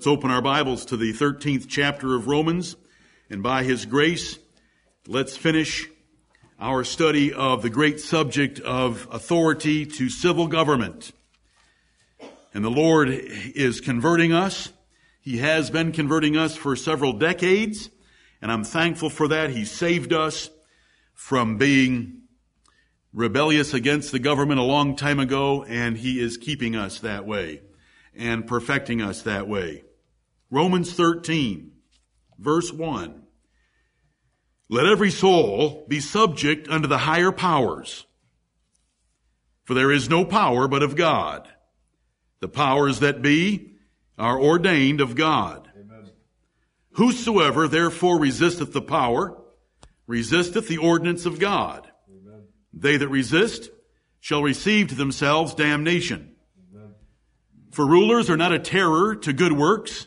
Let's open our Bibles to the 13th chapter of Romans, and by His grace, let's finish our study of the great subject of authority to civil government. And the Lord is converting us. He has been converting us for several decades, and I'm thankful for that. He saved us from being rebellious against the government a long time ago, and He is keeping us that way and perfecting us that way. Romans 13, verse 1. Let every soul be subject unto the higher powers. For there is no power but of God. The powers that be are ordained of God. Amen. Whosoever therefore resisteth the power, resisteth the ordinance of God. Amen. They that resist shall receive to themselves damnation. Amen. For rulers are not a terror to good works,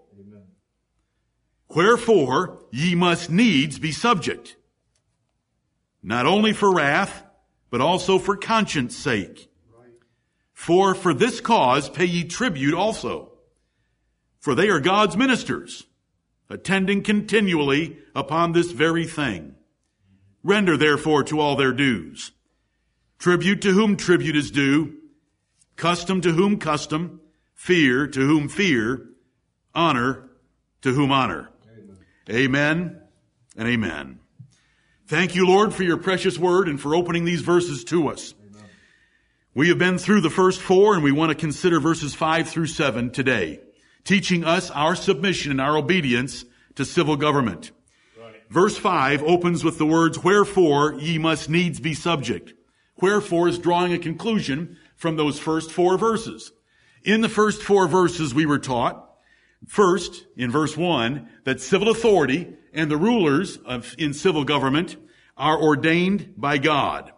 Wherefore ye must needs be subject, not only for wrath, but also for conscience sake. For for this cause pay ye tribute also, for they are God's ministers, attending continually upon this very thing. Render therefore to all their dues. Tribute to whom tribute is due, custom to whom custom, fear to whom fear, honor to whom honor. Amen and amen. Thank you, Lord, for your precious word and for opening these verses to us. Amen. We have been through the first four and we want to consider verses five through seven today, teaching us our submission and our obedience to civil government. Right. Verse five opens with the words, wherefore ye must needs be subject. Wherefore is drawing a conclusion from those first four verses. In the first four verses we were taught First, in verse 1, that civil authority and the rulers of, in civil government are ordained by God.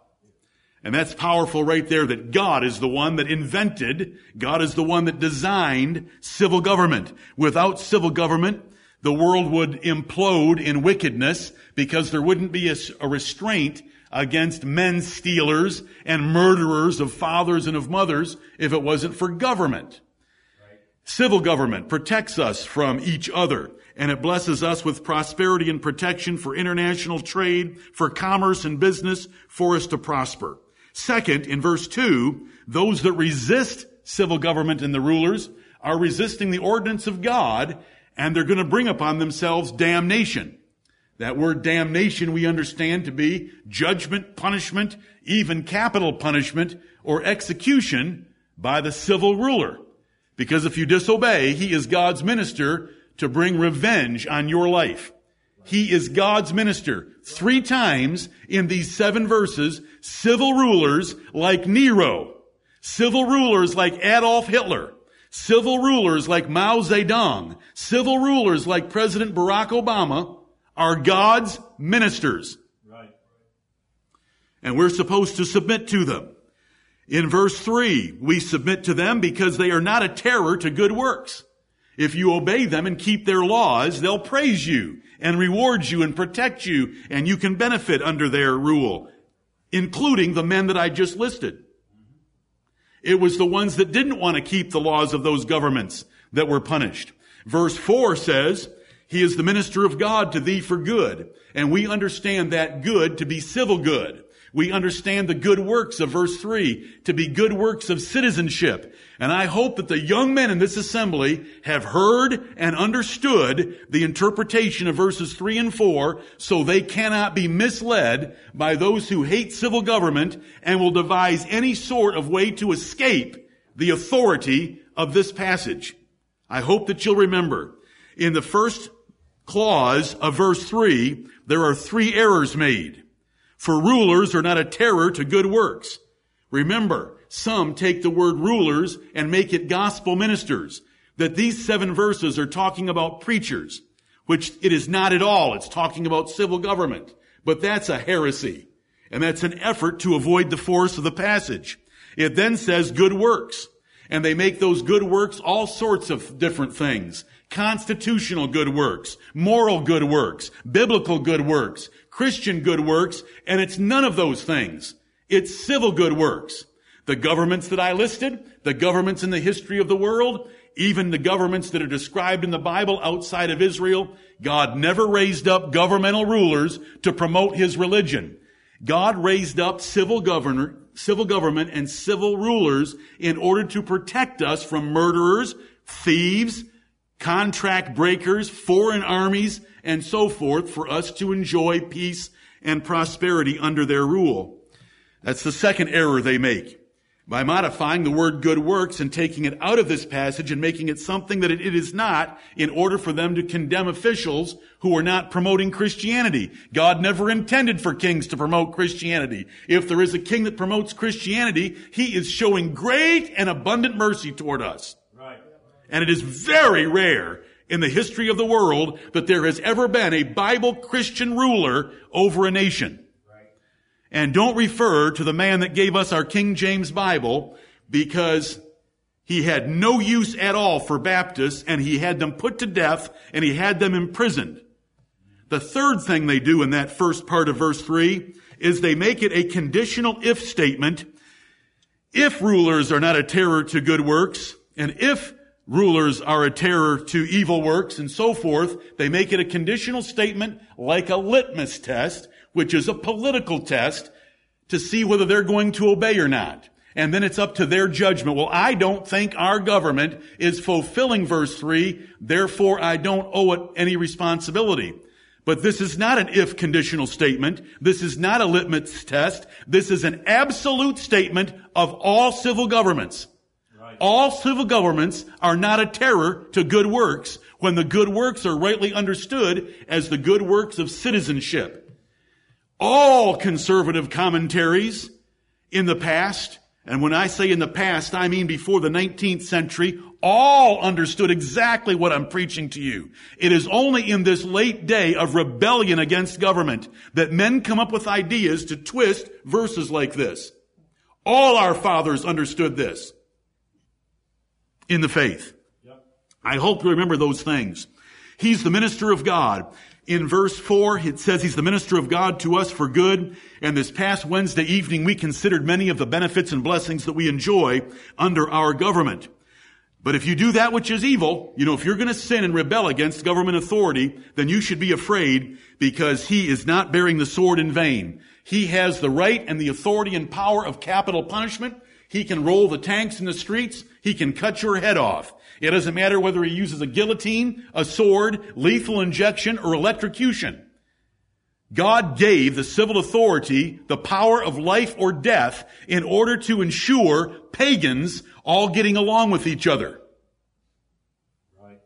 And that's powerful right there that God is the one that invented, God is the one that designed civil government. Without civil government, the world would implode in wickedness because there wouldn't be a, a restraint against men stealers and murderers of fathers and of mothers if it wasn't for government. Civil government protects us from each other and it blesses us with prosperity and protection for international trade, for commerce and business, for us to prosper. Second, in verse 2, those that resist civil government and the rulers are resisting the ordinance of God and they're going to bring upon themselves damnation. That word damnation we understand to be judgment, punishment, even capital punishment or execution by the civil ruler. Because if you disobey, he is God's minister to bring revenge on your life. He is God's minister. Three times in these seven verses, civil rulers like Nero, civil rulers like Adolf Hitler, civil rulers like Mao Zedong, civil rulers like President Barack Obama are God's ministers. Right. And we're supposed to submit to them. In verse 3, we submit to them because they are not a terror to good works. If you obey them and keep their laws, they'll praise you and reward you and protect you, and you can benefit under their rule, including the men that I just listed. It was the ones that didn't want to keep the laws of those governments that were punished. Verse 4 says, He is the minister of God to thee for good. And we understand that good to be civil good. We understand the good works of verse 3 to be good works of citizenship. And I hope that the young men in this assembly have heard and understood the interpretation of verses 3 and 4 so they cannot be misled by those who hate civil government and will devise any sort of way to escape the authority of this passage. I hope that you'll remember in the first clause of verse 3, there are three errors made. For rulers are not a terror to good works. Remember, some take the word rulers and make it gospel ministers. That these seven verses are talking about preachers. which it is not at all. It's talking about civil government. But that's a heresy. And that's an effort to avoid the force of the passage. It then says good works. And they make those good works all sorts of different things. Constitutional good works, moral good works, biblical good works, Christian good works, and it's none of those things. It's civil good works. The governments that I listed, the governments in the history of the world, even the governments that are described in the Bible outside of Israel, God never raised up governmental rulers to promote his religion. God raised up civil governor, civil government and civil rulers in order to protect us from murderers, thieves, contract breakers, foreign armies, and so forth for us to enjoy peace and prosperity under their rule. That's the second error they make by modifying the word good works and taking it out of this passage and making it something that it is not in order for them to condemn officials who are not promoting Christianity. God never intended for kings to promote Christianity. If there is a king that promotes Christianity, he is showing great and abundant mercy toward us. Right. And it is very rare in the history of the world that there has ever been a Bible Christian ruler over a nation. And don't refer to the man that gave us our King James Bible because he had no use at all for Baptists and he had them put to death and he had them imprisoned. The third thing they do in that first part of verse 3 is they make it a conditional if statement. If rulers are not a terror to good works, and if rulers are a terror to evil works and so forth, they make it a conditional statement like a litmus test which is a political test to see whether they're going to obey or not. And then it's up to their judgment. Well, I don't think our government is fulfilling verse 3, therefore I don't owe it any responsibility. But this is not an if conditional statement. This is not a litmus test. This is an absolute statement of all civil governments. All civil governments are not a terror to good works when the good works are rightly understood as the good works of citizenship all conservative commentaries in the past, and when I say in the past, I mean before the 19th century, all understood exactly what I'm preaching to you. It is only in this late day of rebellion against government that men come up with ideas to twist verses like this. All our fathers understood this in the faith. Yep. I hope you remember those things. He's the minister of God. In verse 4, it says he's the minister of God to us for good. And this past Wednesday evening, we considered many of the benefits and blessings that we enjoy under our government. But if you do that which is evil, you know, if you're going to sin and rebel against government authority, then you should be afraid because he is not bearing the sword in vain. He has the right and the authority and power of capital punishment. He can roll the tanks in the streets. He can cut your head off. It doesn't matter whether he uses a guillotine, a sword, lethal injection, or electrocution. God gave the civil authority the power of life or death in order to ensure pagans all getting along with each other. Right.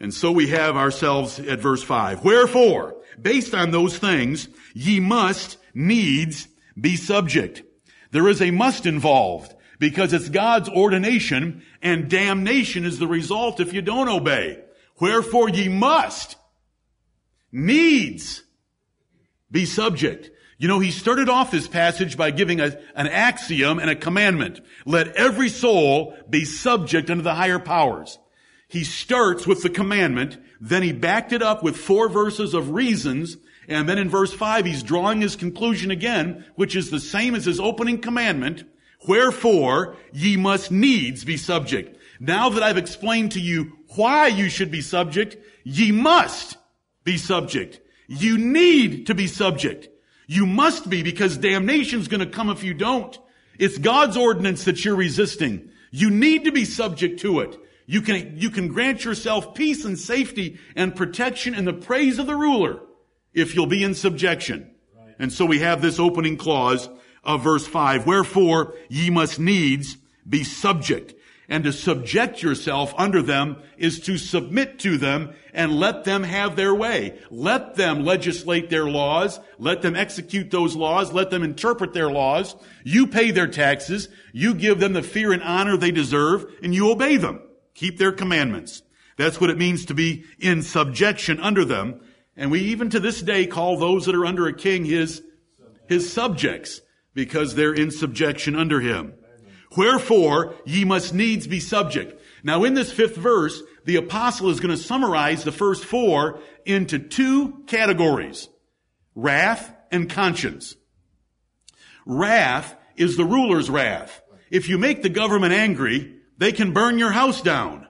And so we have ourselves at verse 5. Wherefore, based on those things, ye must needs be subject. There is a must involved because it's God's ordination and damnation is the result if you don't obey. Wherefore ye must needs be subject. You know, he started off this passage by giving a, an axiom and a commandment. Let every soul be subject unto the higher powers. He starts with the commandment, then he backed it up with four verses of reasons, and then in verse five, he's drawing his conclusion again, which is the same as his opening commandment, Wherefore ye must needs be subject. Now that I've explained to you why you should be subject, ye must be subject. You need to be subject. You must be because damnation's gonna come if you don't. It's God's ordinance that you're resisting. You need to be subject to it. You can, you can grant yourself peace and safety and protection in the praise of the ruler if you'll be in subjection. And so we have this opening clause of verse 5. Wherefore ye must needs be subject. And to subject yourself under them is to submit to them and let them have their way. Let them legislate their laws. Let them execute those laws. Let them interpret their laws. You pay their taxes. You give them the fear and honor they deserve and you obey them. Keep their commandments. That's what it means to be in subjection under them. And we even to this day call those that are under a king his, his subjects because they're in subjection under him. Wherefore ye must needs be subject. Now in this fifth verse, the apostle is going to summarize the first four into two categories. Wrath and conscience. Wrath is the ruler's wrath. If you make the government angry, they can burn your house down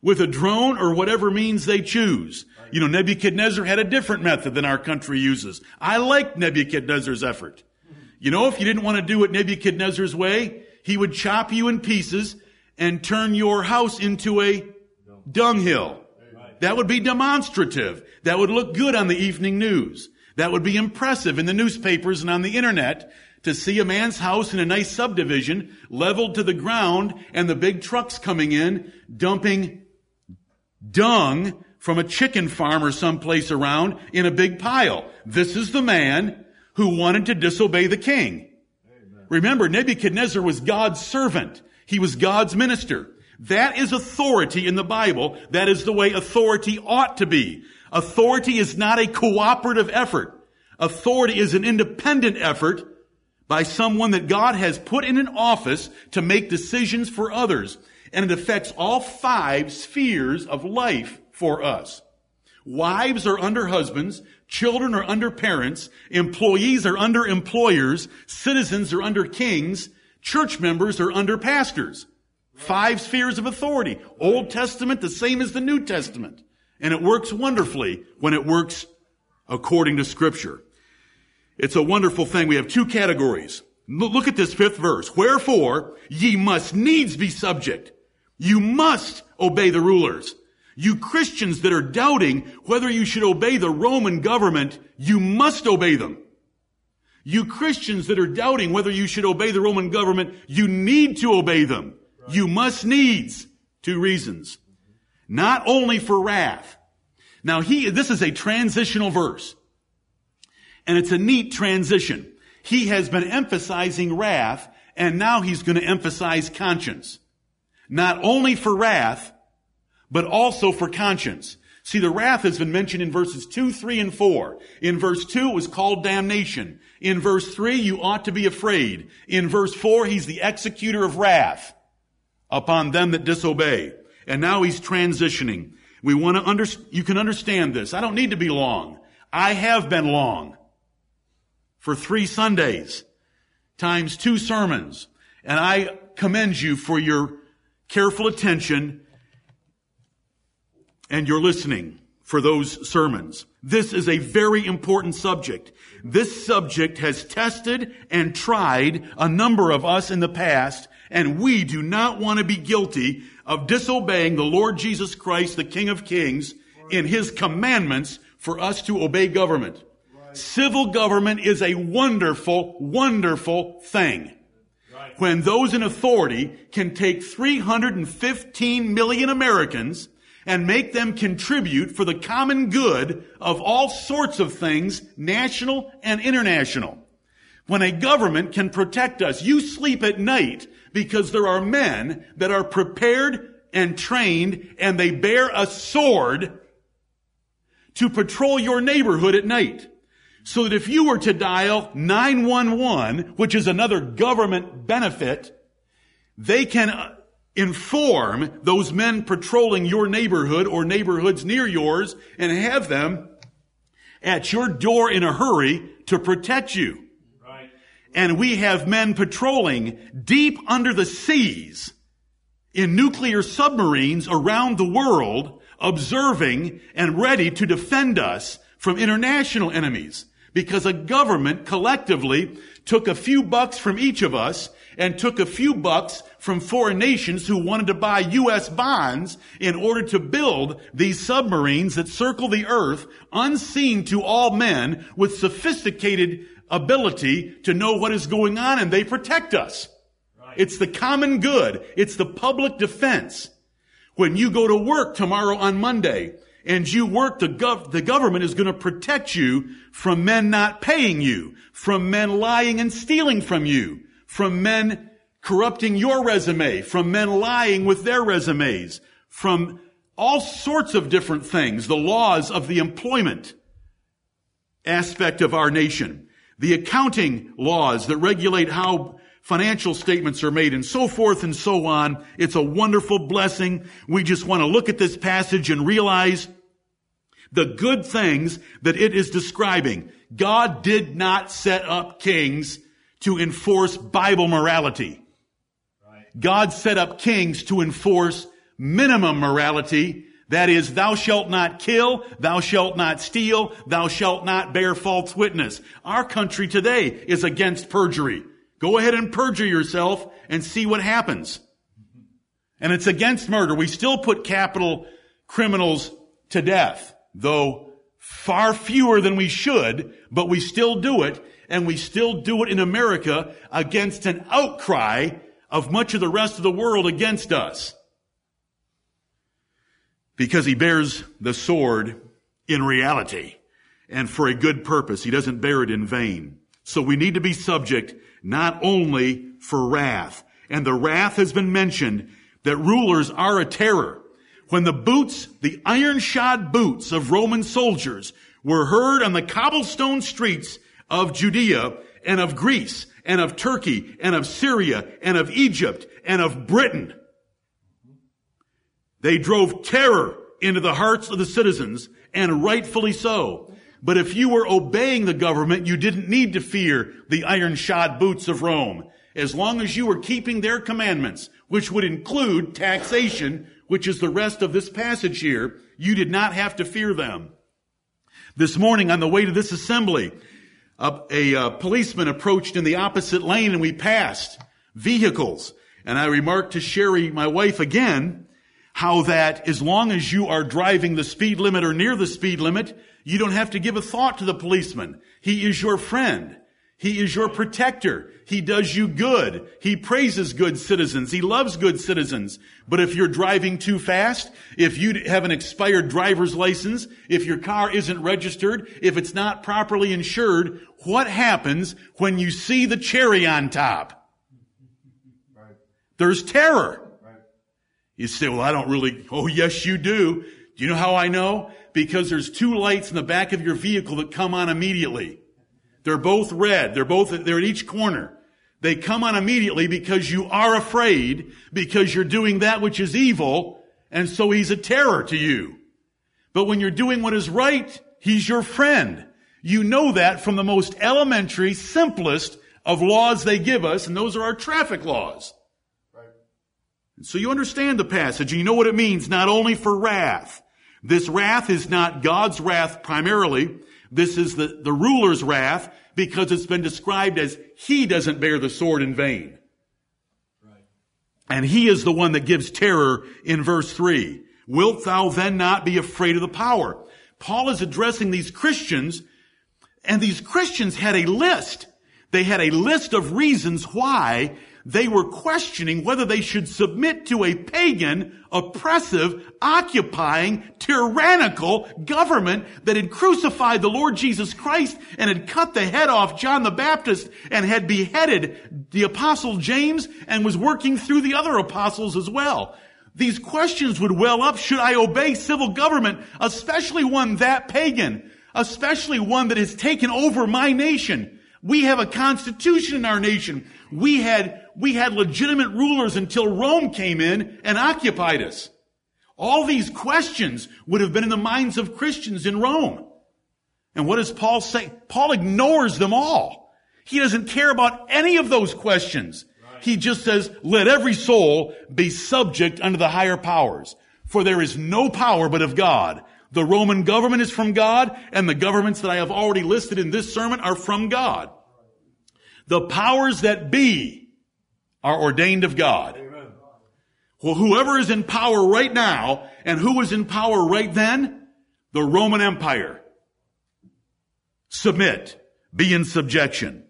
with a drone or whatever means they choose. You know, Nebuchadnezzar had a different method than our country uses. I like Nebuchadnezzar's effort. You know, if you didn't want to do it Nebuchadnezzar's way, he would chop you in pieces and turn your house into a dunghill. That would be demonstrative. That would look good on the evening news. That would be impressive in the newspapers and on the internet to see a man's house in a nice subdivision leveled to the ground and the big trucks coming in dumping dung from a chicken farm or someplace around in a big pile. This is the man who wanted to disobey the king. Amen. Remember, Nebuchadnezzar was God's servant. He was God's minister. That is authority in the Bible. That is the way authority ought to be. Authority is not a cooperative effort. Authority is an independent effort by someone that God has put in an office to make decisions for others. And it affects all five spheres of life for us. Wives are under husbands, children are under parents, employees are under employers, citizens are under kings, church members are under pastors. Five spheres of authority. Old Testament, the same as the New Testament. And it works wonderfully when it works according to scripture. It's a wonderful thing. We have two categories. Look at this fifth verse. Wherefore ye must needs be subject. You must obey the rulers. You Christians that are doubting whether you should obey the Roman government, you must obey them. You Christians that are doubting whether you should obey the Roman government, you need to obey them. Right. You must needs. Two reasons. Not only for wrath. Now he, this is a transitional verse. And it's a neat transition. He has been emphasizing wrath and now he's going to emphasize conscience. Not only for wrath, but also for conscience. See, the wrath has been mentioned in verses 2, 3, and 4. In verse 2, it was called damnation. In verse 3, you ought to be afraid. In verse 4, he's the executor of wrath upon them that disobey. And now he's transitioning. We want to under, you can understand this. I don't need to be long. I have been long. For three Sundays, times two sermons. And I commend you for your careful attention and you're listening for those sermons. This is a very important subject. This subject has tested and tried a number of us in the past, and we do not want to be guilty of disobeying the Lord Jesus Christ, the King of Kings, in His commandments for us to obey government. Civil government is a wonderful, wonderful thing. When those in authority can take 315 million Americans and make them contribute for the common good of all sorts of things, national and international. When a government can protect us, you sleep at night because there are men that are prepared and trained and they bear a sword to patrol your neighborhood at night. So that if you were to dial 911, which is another government benefit, they can inform those men patrolling your neighborhood or neighborhoods near yours and have them at your door in a hurry to protect you. Right. And we have men patrolling deep under the seas in nuclear submarines around the world, observing and ready to defend us from international enemies. Because a government collectively took a few bucks from each of us and took a few bucks from foreign nations who wanted to buy U.S. bonds in order to build these submarines that circle the earth unseen to all men with sophisticated ability to know what is going on and they protect us. Right. It's the common good. It's the public defense. When you go to work tomorrow on Monday and you work, the, gov- the government is going to protect you from men not paying you, from men lying and stealing from you, from men corrupting your resume, from men lying with their resumes, from all sorts of different things, the laws of the employment aspect of our nation, the accounting laws that regulate how financial statements are made and so forth and so on. It's a wonderful blessing. We just want to look at this passage and realize the good things that it is describing. God did not set up kings to enforce Bible morality. God set up kings to enforce minimum morality. That is, thou shalt not kill, thou shalt not steal, thou shalt not bear false witness. Our country today is against perjury. Go ahead and perjure yourself and see what happens. And it's against murder. We still put capital criminals to death, though far fewer than we should, but we still do it, and we still do it in America against an outcry of much of the rest of the world against us. Because he bears the sword in reality and for a good purpose. He doesn't bear it in vain. So we need to be subject not only for wrath. And the wrath has been mentioned that rulers are a terror. When the boots, the iron shod boots of Roman soldiers were heard on the cobblestone streets of Judea and of Greece and of Turkey and of Syria and of Egypt and of Britain, they drove terror into the hearts of the citizens and rightfully so. But if you were obeying the government, you didn't need to fear the iron shod boots of Rome. As long as you were keeping their commandments, which would include taxation, which is the rest of this passage here, you did not have to fear them. This morning on the way to this assembly, a, a, a policeman approached in the opposite lane and we passed vehicles. And I remarked to Sherry, my wife, again, how that as long as you are driving the speed limit or near the speed limit, you don't have to give a thought to the policeman. He is your friend. He is your protector. He does you good. He praises good citizens. He loves good citizens. But if you're driving too fast, if you have an expired driver's license, if your car isn't registered, if it's not properly insured, what happens when you see the cherry on top? Right. There's terror. Right. You say, well, I don't really, oh yes you do. Do you know how I know? because there's two lights in the back of your vehicle that come on immediately. They're both red. They're both, they're at each corner. They come on immediately because you are afraid, because you're doing that which is evil, and so he's a terror to you. But when you're doing what is right, he's your friend. You know that from the most elementary, simplest of laws they give us, and those are our traffic laws. Right. So you understand the passage, and you know what it means, not only for wrath, this wrath is not God's wrath primarily. This is the, the ruler's wrath because it's been described as he doesn't bear the sword in vain. Right. And he is the one that gives terror in verse three. Wilt thou then not be afraid of the power? Paul is addressing these Christians and these Christians had a list. They had a list of reasons why they were questioning whether they should submit to a pagan, oppressive, occupying, tyrannical government that had crucified the Lord Jesus Christ and had cut the head off John the Baptist and had beheaded the apostle James and was working through the other apostles as well. These questions would well up. Should I obey civil government, especially one that pagan, especially one that has taken over my nation? We have a constitution in our nation. We had, we had legitimate rulers until Rome came in and occupied us. All these questions would have been in the minds of Christians in Rome. And what does Paul say? Paul ignores them all. He doesn't care about any of those questions. Right. He just says, let every soul be subject unto the higher powers. For there is no power but of God. The Roman government is from God, and the governments that I have already listed in this sermon are from God. The powers that be are ordained of God. Amen. Well, whoever is in power right now, and who was in power right then? The Roman Empire. Submit. Be in subjection.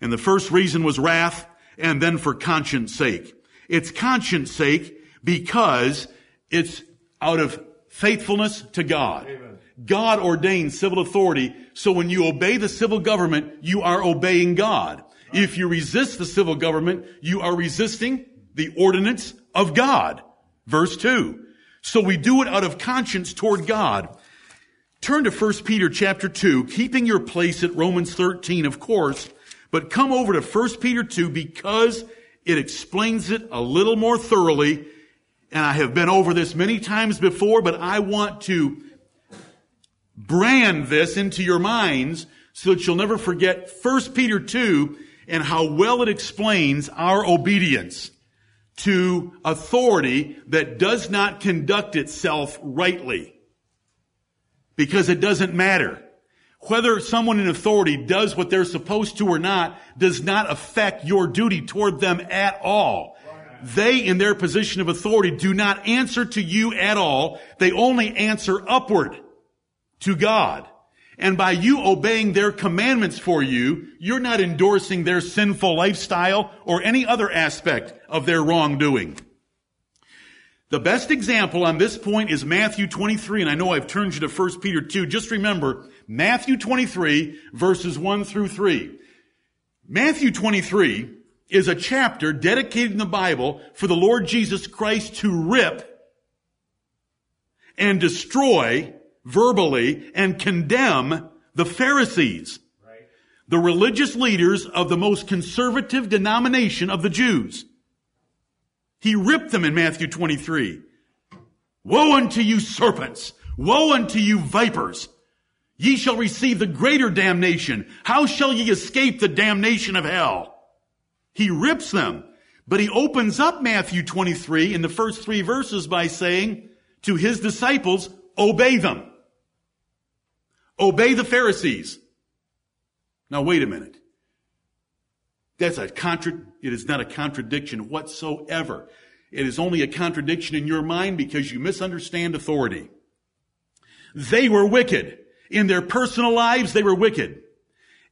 And the first reason was wrath, and then for conscience sake. It's conscience sake because it's out of faithfulness to God. Amen. God ordains civil authority, so when you obey the civil government, you are obeying God. If you resist the civil government, you are resisting the ordinance of God. Verse 2. So we do it out of conscience toward God. Turn to 1 Peter chapter 2, keeping your place at Romans 13, of course, but come over to 1 Peter 2 because it explains it a little more thoroughly. And I have been over this many times before, but I want to brand this into your minds so that you'll never forget 1 Peter 2 and how well it explains our obedience to authority that does not conduct itself rightly. Because it doesn't matter. Whether someone in authority does what they're supposed to or not does not affect your duty toward them at all. They, in their position of authority, do not answer to you at all. They only answer upward to God. And by you obeying their commandments for you, you're not endorsing their sinful lifestyle or any other aspect of their wrongdoing. The best example on this point is Matthew 23, and I know I've turned you to 1 Peter 2. Just remember, Matthew 23, verses 1 through 3. Matthew 23 is a chapter dedicated in the Bible for the Lord Jesus Christ to rip and destroy verbally and condemn the Pharisees, the religious leaders of the most conservative denomination of the Jews. He ripped them in Matthew 23. Woe unto you serpents! Woe unto you vipers! Ye shall receive the greater damnation. How shall ye escape the damnation of hell? He rips them. But he opens up Matthew 23 in the first three verses by saying to his disciples, obey them. Obey the Pharisees. Now wait a minute. That's a contra, it is not a contradiction whatsoever. It is only a contradiction in your mind because you misunderstand authority. They were wicked. In their personal lives, they were wicked.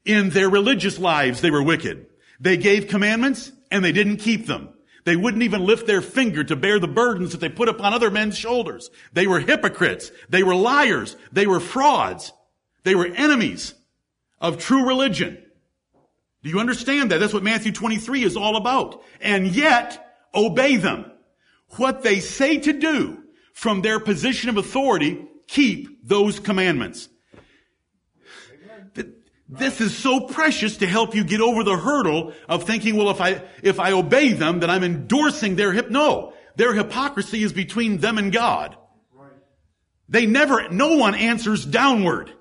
In their religious lives, they were wicked. They gave commandments and they didn't keep them. They wouldn't even lift their finger to bear the burdens that they put upon other men's shoulders. They were hypocrites. They were liars. They were frauds. They were enemies of true religion. Do you understand that? That's what Matthew 23 is all about. And yet, obey them. What they say to do from their position of authority, keep those commandments. This is so precious to help you get over the hurdle of thinking, well, if I, if I obey them, then I'm endorsing their hip. No. Their hypocrisy is between them and God. They never, no one answers downward.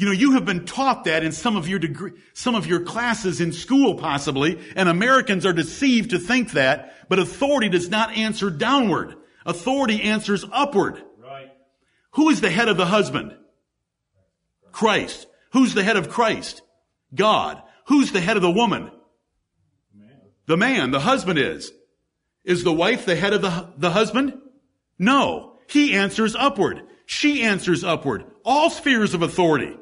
You know, you have been taught that in some of your degree, some of your classes in school possibly, and Americans are deceived to think that, but authority does not answer downward. Authority answers upward. Right. Who is the head of the husband? Christ. Who's the head of Christ? God. Who's the head of the woman? The man, the husband is. Is the wife the head of the, the husband? No. He answers upward. She answers upward. All spheres of authority.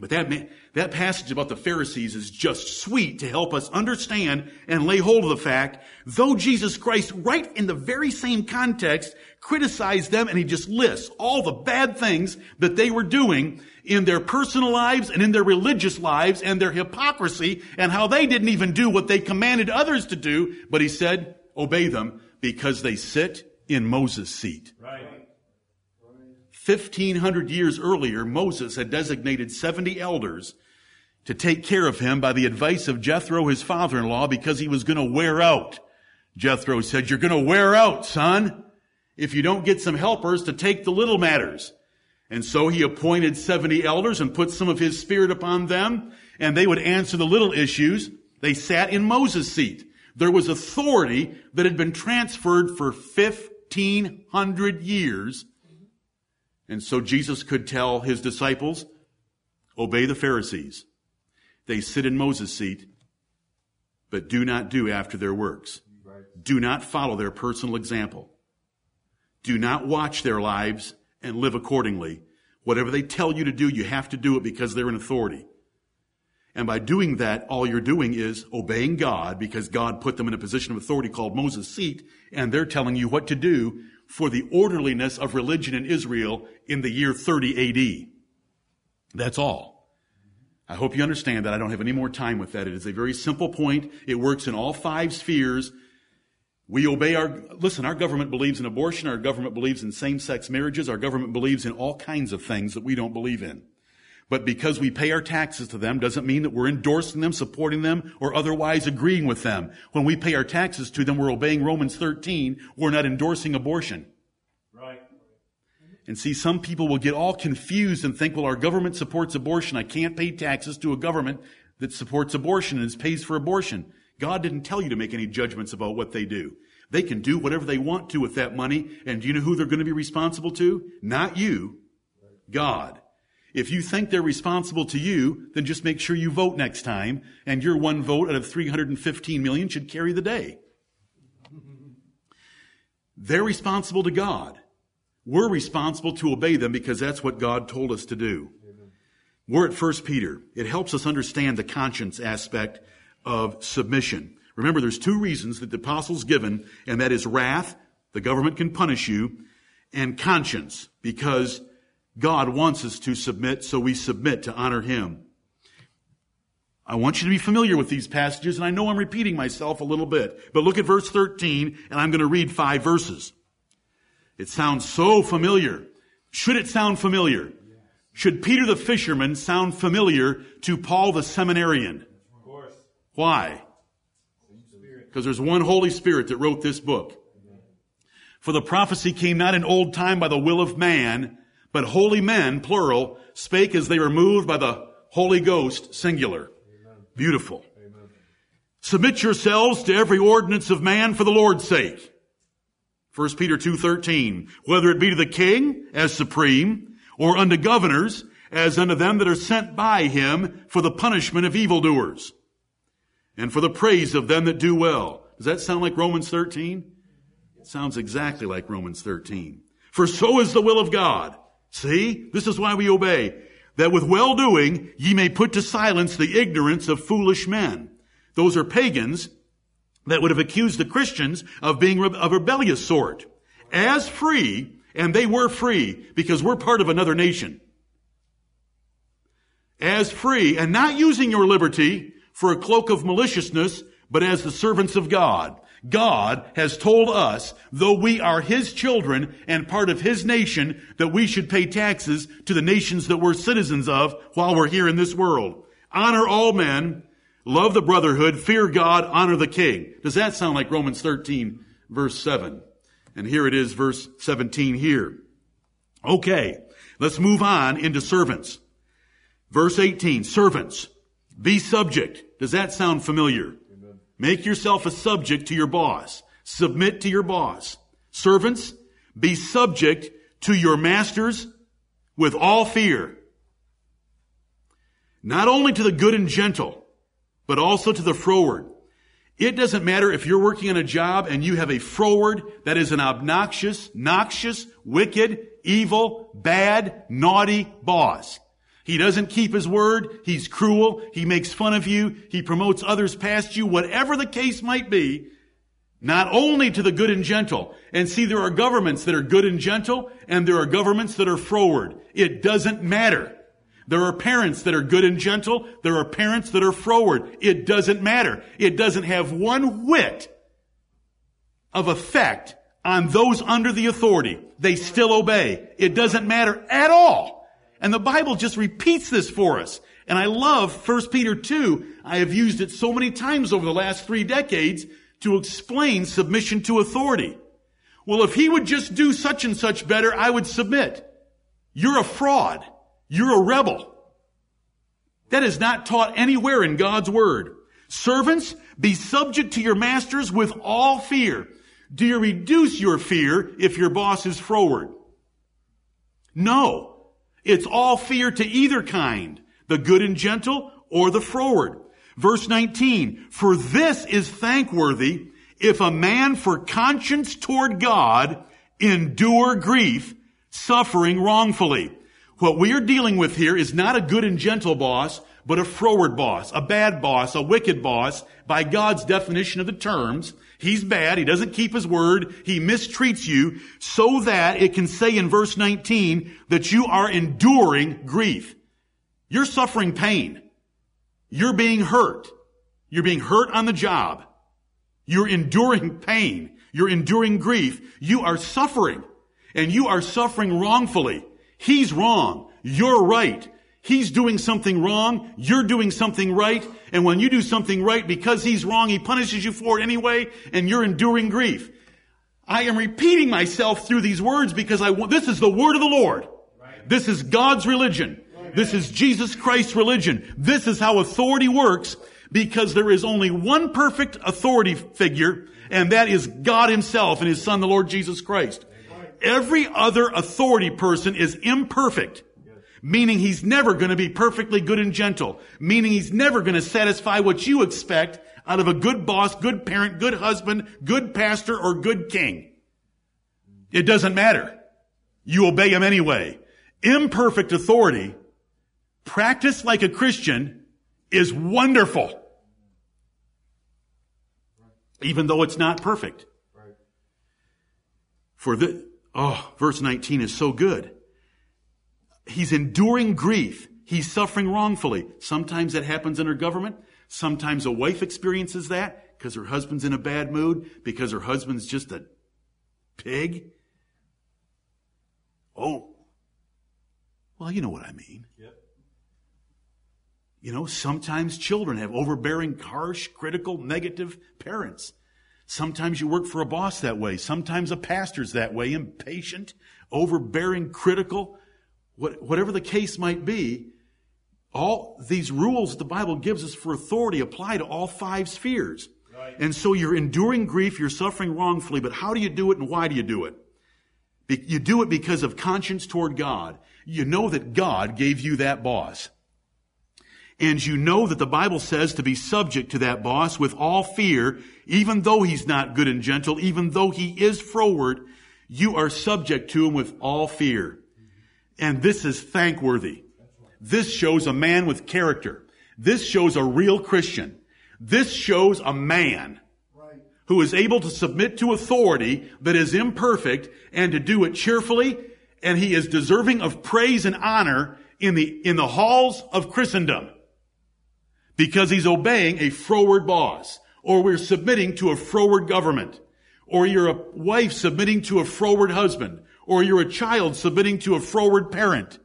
But that, that passage about the Pharisees is just sweet to help us understand and lay hold of the fact, though Jesus Christ, right in the very same context, criticized them and he just lists all the bad things that they were doing in their personal lives and in their religious lives and their hypocrisy and how they didn't even do what they commanded others to do, but he said, obey them because they sit in Moses' seat. Right. 1500 years earlier, Moses had designated 70 elders to take care of him by the advice of Jethro, his father-in-law, because he was going to wear out. Jethro said, you're going to wear out, son, if you don't get some helpers to take the little matters. And so he appointed 70 elders and put some of his spirit upon them, and they would answer the little issues. They sat in Moses' seat. There was authority that had been transferred for 1500 years and so Jesus could tell his disciples, obey the Pharisees. They sit in Moses' seat, but do not do after their works. Do not follow their personal example. Do not watch their lives and live accordingly. Whatever they tell you to do, you have to do it because they're in authority. And by doing that, all you're doing is obeying God because God put them in a position of authority called Moses' seat, and they're telling you what to do for the orderliness of religion in Israel in the year 30 AD. That's all. I hope you understand that. I don't have any more time with that. It is a very simple point. It works in all five spheres. We obey our, listen, our government believes in abortion, our government believes in same-sex marriages, our government believes in all kinds of things that we don't believe in. But because we pay our taxes to them doesn't mean that we're endorsing them, supporting them, or otherwise agreeing with them. When we pay our taxes to them, we're obeying Romans 13. We're not endorsing abortion. Right. And see, some people will get all confused and think, well, our government supports abortion. I can't pay taxes to a government that supports abortion and pays for abortion. God didn't tell you to make any judgments about what they do. They can do whatever they want to with that money. And do you know who they're going to be responsible to? Not you. God. If you think they're responsible to you, then just make sure you vote next time, and your one vote out of 315 million should carry the day. They're responsible to God. We're responsible to obey them because that's what God told us to do. We're at 1 Peter. It helps us understand the conscience aspect of submission. Remember, there's two reasons that the apostles given, and that is wrath, the government can punish you, and conscience, because God wants us to submit, so we submit to honor Him. I want you to be familiar with these passages, and I know I'm repeating myself a little bit, but look at verse 13, and I'm going to read five verses. It sounds so familiar. Should it sound familiar? Should Peter the fisherman sound familiar to Paul the seminarian? Of course. Why? Because there's one Holy Spirit that wrote this book. For the prophecy came not in old time by the will of man, but holy men, plural, spake as they were moved by the Holy Ghost, singular. Beautiful. Submit yourselves to every ordinance of man for the Lord's sake. 1 Peter 2.13, whether it be to the king as supreme, or unto governors as unto them that are sent by him for the punishment of evildoers, and for the praise of them that do well. Does that sound like Romans 13? It sounds exactly like Romans 13. For so is the will of God. See? This is why we obey. That with well-doing ye may put to silence the ignorance of foolish men. Those are pagans that would have accused the Christians of being of rebellious sort. As free, and they were free because we're part of another nation. As free and not using your liberty for a cloak of maliciousness, but as the servants of God. God has told us, though we are His children and part of His nation, that we should pay taxes to the nations that we're citizens of while we're here in this world. Honor all men, love the brotherhood, fear God, honor the king. Does that sound like Romans 13 verse 7? And here it is verse 17 here. Okay, let's move on into servants. Verse 18, servants, be subject. Does that sound familiar? Make yourself a subject to your boss. Submit to your boss. Servants, be subject to your masters with all fear. Not only to the good and gentle, but also to the froward. It doesn't matter if you're working on a job and you have a froward that is an obnoxious, noxious, wicked, evil, bad, naughty boss. He doesn't keep his word. He's cruel. He makes fun of you. He promotes others past you, whatever the case might be. Not only to the good and gentle. And see, there are governments that are good and gentle, and there are governments that are froward. It doesn't matter. There are parents that are good and gentle. There are parents that are froward. It doesn't matter. It doesn't have one whit of effect on those under the authority. They still obey. It doesn't matter at all. And the Bible just repeats this for us. And I love 1 Peter 2. I have used it so many times over the last three decades to explain submission to authority. Well, if he would just do such and such better, I would submit. You're a fraud. You're a rebel. That is not taught anywhere in God's word. Servants, be subject to your masters with all fear. Do you reduce your fear if your boss is froward? No. It's all fear to either kind, the good and gentle or the froward. Verse 19, for this is thankworthy if a man for conscience toward God endure grief, suffering wrongfully. What we are dealing with here is not a good and gentle boss, but a froward boss, a bad boss, a wicked boss, by God's definition of the terms. He's bad. He doesn't keep his word. He mistreats you so that it can say in verse 19 that you are enduring grief. You're suffering pain. You're being hurt. You're being hurt on the job. You're enduring pain. You're enduring grief. You are suffering. And you are suffering wrongfully. He's wrong. You're right. He's doing something wrong. You're doing something right. And when you do something right because he's wrong, he punishes you for it anyway, and you're enduring grief. I am repeating myself through these words because I want, this is the word of the Lord. This is God's religion. This is Jesus Christ's religion. This is how authority works because there is only one perfect authority figure and that is God himself and his son, the Lord Jesus Christ. Every other authority person is imperfect. Meaning he's never going to be perfectly good and gentle. Meaning he's never going to satisfy what you expect out of a good boss, good parent, good husband, good pastor, or good king. It doesn't matter. You obey him anyway. Imperfect authority, practiced like a Christian, is wonderful. Even though it's not perfect. For the, oh, verse 19 is so good. He's enduring grief. He's suffering wrongfully. Sometimes that happens in our government. Sometimes a wife experiences that because her husband's in a bad mood, because her husband's just a pig. Oh. Well, you know what I mean. Yep. You know, sometimes children have overbearing, harsh, critical, negative parents. Sometimes you work for a boss that way. Sometimes a pastor's that way, impatient, overbearing, critical whatever the case might be, all these rules the Bible gives us for authority apply to all five spheres. Right. And so you're enduring grief, you're suffering wrongfully, but how do you do it and why do you do it? You do it because of conscience toward God. You know that God gave you that boss. And you know that the Bible says to be subject to that boss with all fear, even though he's not good and gentle, even though he is froward, you are subject to him with all fear. And this is thankworthy. This shows a man with character. This shows a real Christian. This shows a man who is able to submit to authority that is imperfect and to do it cheerfully. And he is deserving of praise and honor in the, in the halls of Christendom because he's obeying a froward boss or we're submitting to a froward government or you're a wife submitting to a froward husband or you're a child submitting to a froward parent.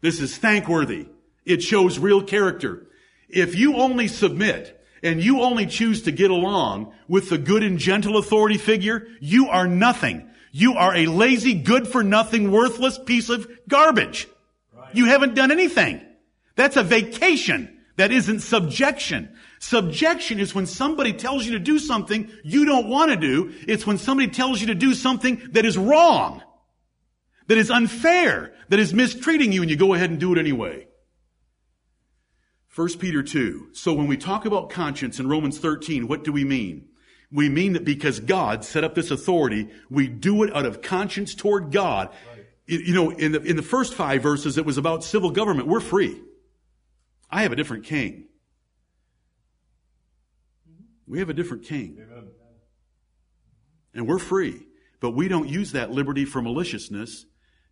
This is thankworthy. It shows real character. If you only submit and you only choose to get along with the good and gentle authority figure, you are nothing. You are a lazy, good for nothing, worthless piece of garbage. Right. You haven't done anything. That's a vacation. That isn't subjection. Subjection is when somebody tells you to do something you don't want to do. It's when somebody tells you to do something that is wrong, that is unfair, that is mistreating you, and you go ahead and do it anyway. 1 Peter 2. So when we talk about conscience in Romans 13, what do we mean? We mean that because God set up this authority, we do it out of conscience toward God. Right. You know, in the, in the first five verses, it was about civil government. We're free. I have a different king. We have a different king. Amen. And we're free. But we don't use that liberty for maliciousness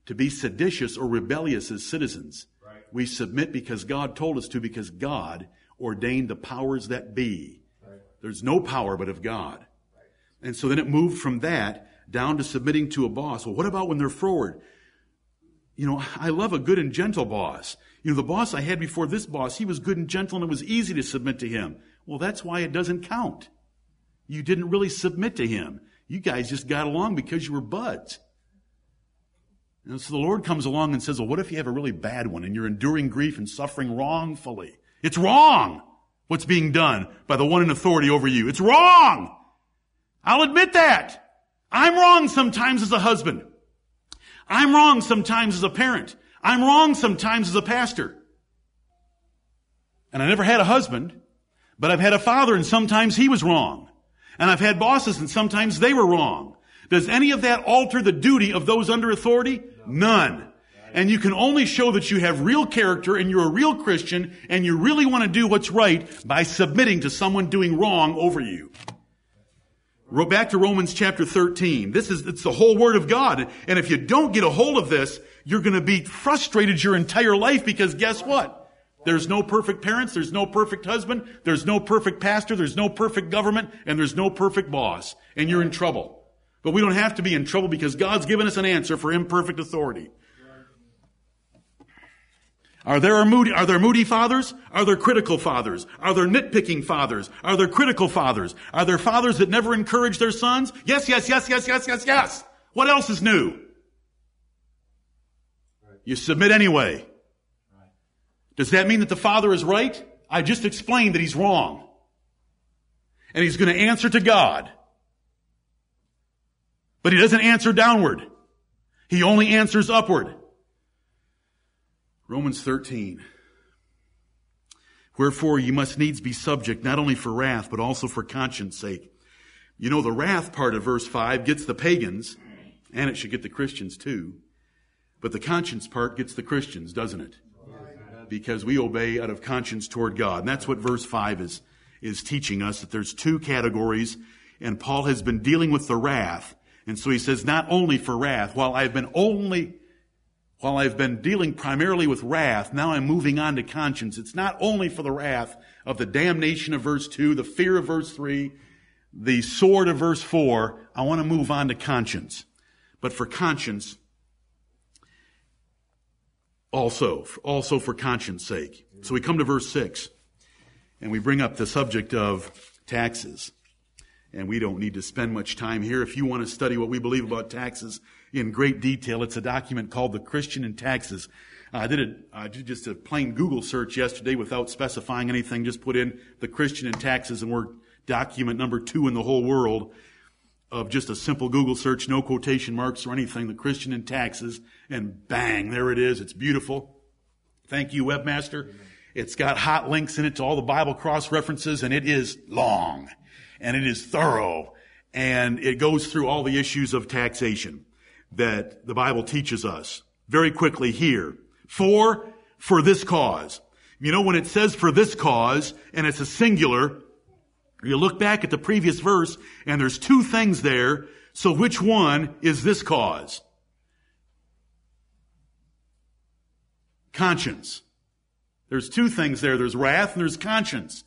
to be seditious or rebellious as citizens. Right. We submit because God told us to, because God ordained the powers that be. Right. There's no power but of God. Right. And so then it moved from that down to submitting to a boss. Well, what about when they're froward? You know, I love a good and gentle boss. You know, the boss I had before this boss, he was good and gentle and it was easy to submit to him. Well, that's why it doesn't count. You didn't really submit to him. You guys just got along because you were buds. And so the Lord comes along and says, well, what if you have a really bad one and you're enduring grief and suffering wrongfully? It's wrong what's being done by the one in authority over you. It's wrong. I'll admit that. I'm wrong sometimes as a husband. I'm wrong sometimes as a parent. I'm wrong sometimes as a pastor. And I never had a husband, but I've had a father and sometimes he was wrong. And I've had bosses and sometimes they were wrong. Does any of that alter the duty of those under authority? None. And you can only show that you have real character and you're a real Christian and you really want to do what's right by submitting to someone doing wrong over you. Go back to Romans chapter 13. This is, it's the whole word of God. And if you don't get a hold of this, you're going to be frustrated your entire life because guess what? There's no perfect parents, there's no perfect husband, there's no perfect pastor, there's no perfect government, and there's no perfect boss. And you're in trouble. But we don't have to be in trouble because God's given us an answer for imperfect authority. Are there moody, are there moody fathers? Are there critical fathers? Are there nitpicking fathers? Are there critical fathers? Are there fathers that never encourage their sons? Yes, yes, yes, yes, yes, yes, yes. What else is new? You submit anyway. Does that mean that the father is right? I just explained that he's wrong. And he's going to answer to God. But he doesn't answer downward. He only answers upward. Romans 13. Wherefore you must needs be subject not only for wrath, but also for conscience sake. You know, the wrath part of verse 5 gets the pagans, and it should get the Christians too. But the conscience part gets the Christians, doesn't it? Because we obey out of conscience toward God. And that's what verse 5 is, is teaching us, that there's two categories, and Paul has been dealing with the wrath. And so he says, not only for wrath, while I've been only while I've been dealing primarily with wrath, now I'm moving on to conscience. It's not only for the wrath of the damnation of verse 2, the fear of verse 3, the sword of verse 4. I want to move on to conscience. But for conscience, also, also for conscience sake. So we come to verse 6, and we bring up the subject of taxes. And we don't need to spend much time here. If you want to study what we believe about taxes, in great detail. It's a document called The Christian and Taxes. I did, a, I did just a plain Google search yesterday without specifying anything. Just put in The Christian and Taxes and we're document number two in the whole world of just a simple Google search, no quotation marks or anything. The Christian and Taxes and bang, there it is. It's beautiful. Thank you, webmaster. It's got hot links in it to all the Bible cross references and it is long and it is thorough and it goes through all the issues of taxation that the Bible teaches us very quickly here. For, for this cause. You know, when it says for this cause, and it's a singular, you look back at the previous verse, and there's two things there. So which one is this cause? Conscience. There's two things there. There's wrath and there's conscience.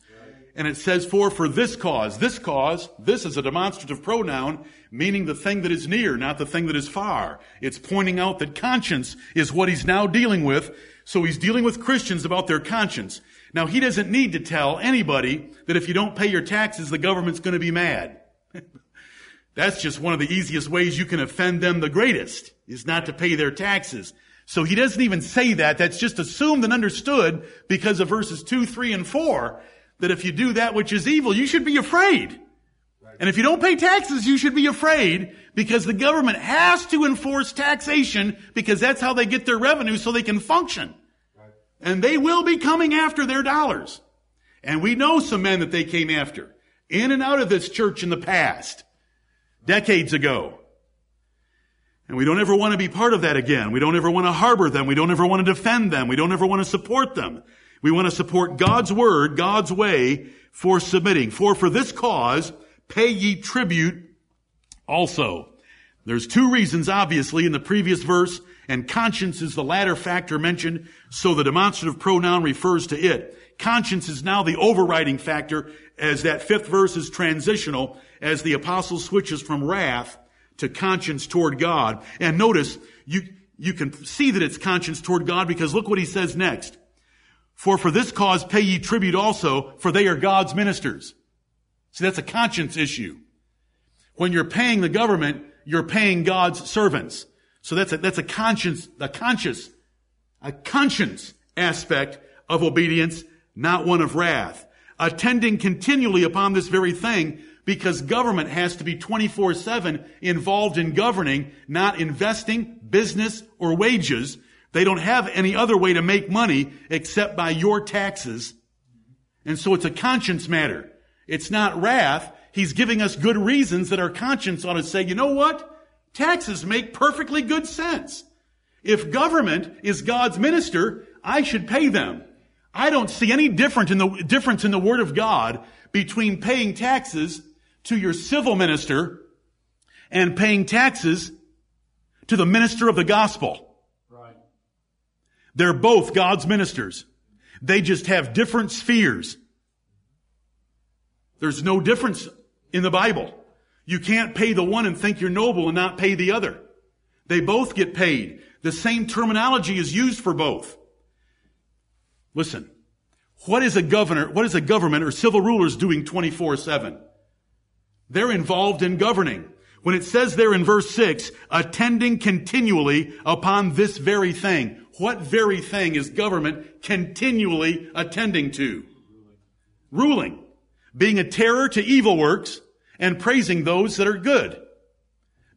And it says for, for this cause. This cause, this is a demonstrative pronoun, meaning the thing that is near, not the thing that is far. It's pointing out that conscience is what he's now dealing with. So he's dealing with Christians about their conscience. Now he doesn't need to tell anybody that if you don't pay your taxes, the government's going to be mad. That's just one of the easiest ways you can offend them the greatest, is not to pay their taxes. So he doesn't even say that. That's just assumed and understood because of verses 2, 3, and 4 that if you do that which is evil, you should be afraid. And if you don't pay taxes, you should be afraid because the government has to enforce taxation because that's how they get their revenue so they can function. And they will be coming after their dollars. And we know some men that they came after in and out of this church in the past, decades ago. And we don't ever want to be part of that again. We don't ever want to harbor them. We don't ever want to defend them. We don't ever want to support them. We want to support God's word, God's way for submitting. For for this cause, pay ye tribute also. There's two reasons, obviously, in the previous verse, and conscience is the latter factor mentioned, so the demonstrative pronoun refers to it. Conscience is now the overriding factor as that fifth verse is transitional as the apostle switches from wrath to conscience toward God. And notice, you, you can see that it's conscience toward God because look what he says next. For for this cause pay ye tribute also, for they are God's ministers. See, that's a conscience issue. When you're paying the government, you're paying God's servants. So that's a, that's a conscience, a conscious, a conscience aspect of obedience, not one of wrath. Attending continually upon this very thing because government has to be 24-7 involved in governing, not investing, business, or wages. They don't have any other way to make money except by your taxes. And so it's a conscience matter. It's not wrath. He's giving us good reasons that our conscience ought to say, you know what? Taxes make perfectly good sense. If government is God's minister, I should pay them. I don't see any difference in the, difference in the Word of God between paying taxes to your civil minister and paying taxes to the minister of the gospel. They're both God's ministers. They just have different spheres. There's no difference in the Bible. You can't pay the one and think you're noble and not pay the other. They both get paid. The same terminology is used for both. Listen, what is a governor, what is a government or civil rulers doing 24-7? They're involved in governing. When it says there in verse 6, attending continually upon this very thing, what very thing is government continually attending to? Ruling. Being a terror to evil works and praising those that are good.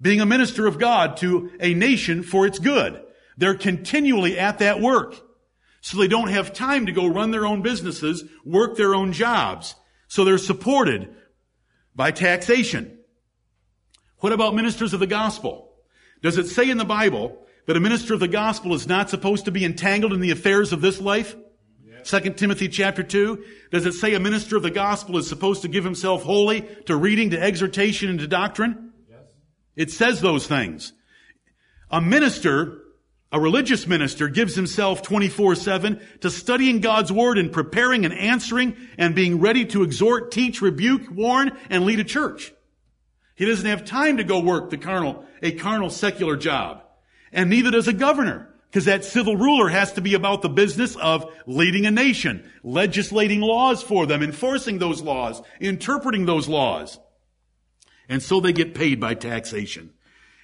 Being a minister of God to a nation for its good. They're continually at that work. So they don't have time to go run their own businesses, work their own jobs. So they're supported by taxation. What about ministers of the gospel? Does it say in the Bible that a minister of the gospel is not supposed to be entangled in the affairs of this life? Second Timothy chapter 2. Does it say a minister of the gospel is supposed to give himself wholly to reading, to exhortation, and to doctrine? Yes. It says those things. A minister, a religious minister, gives himself 24-7 to studying God's word and preparing and answering and being ready to exhort, teach, rebuke, warn, and lead a church. He doesn't have time to go work the carnal, a carnal secular job. And neither does a governor. Because that civil ruler has to be about the business of leading a nation, legislating laws for them, enforcing those laws, interpreting those laws. And so they get paid by taxation.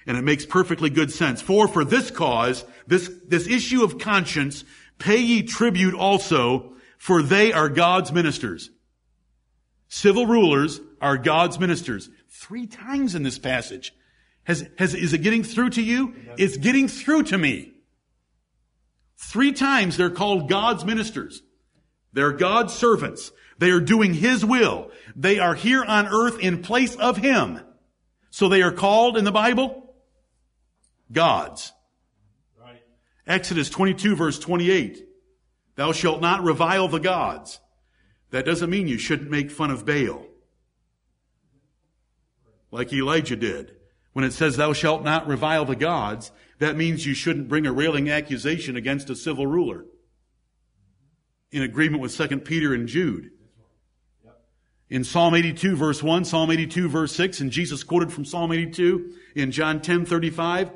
And it makes perfectly good sense. For for this cause, this, this issue of conscience, pay ye tribute also, for they are God's ministers. Civil rulers are God's ministers. Three times in this passage. Has, has, is it getting through to you? It's getting through to me. Three times they're called God's ministers. They're God's servants. They are doing His will. They are here on earth in place of Him. So they are called in the Bible God's. Right. Exodus 22 verse 28. Thou shalt not revile the gods. That doesn't mean you shouldn't make fun of Baal. Like Elijah did. When it says thou shalt not revile the gods, that means you shouldn't bring a railing accusation against a civil ruler. In agreement with 2 Peter and Jude. In Psalm 82 verse 1, Psalm 82 verse 6, and Jesus quoted from Psalm 82 in John 10 35,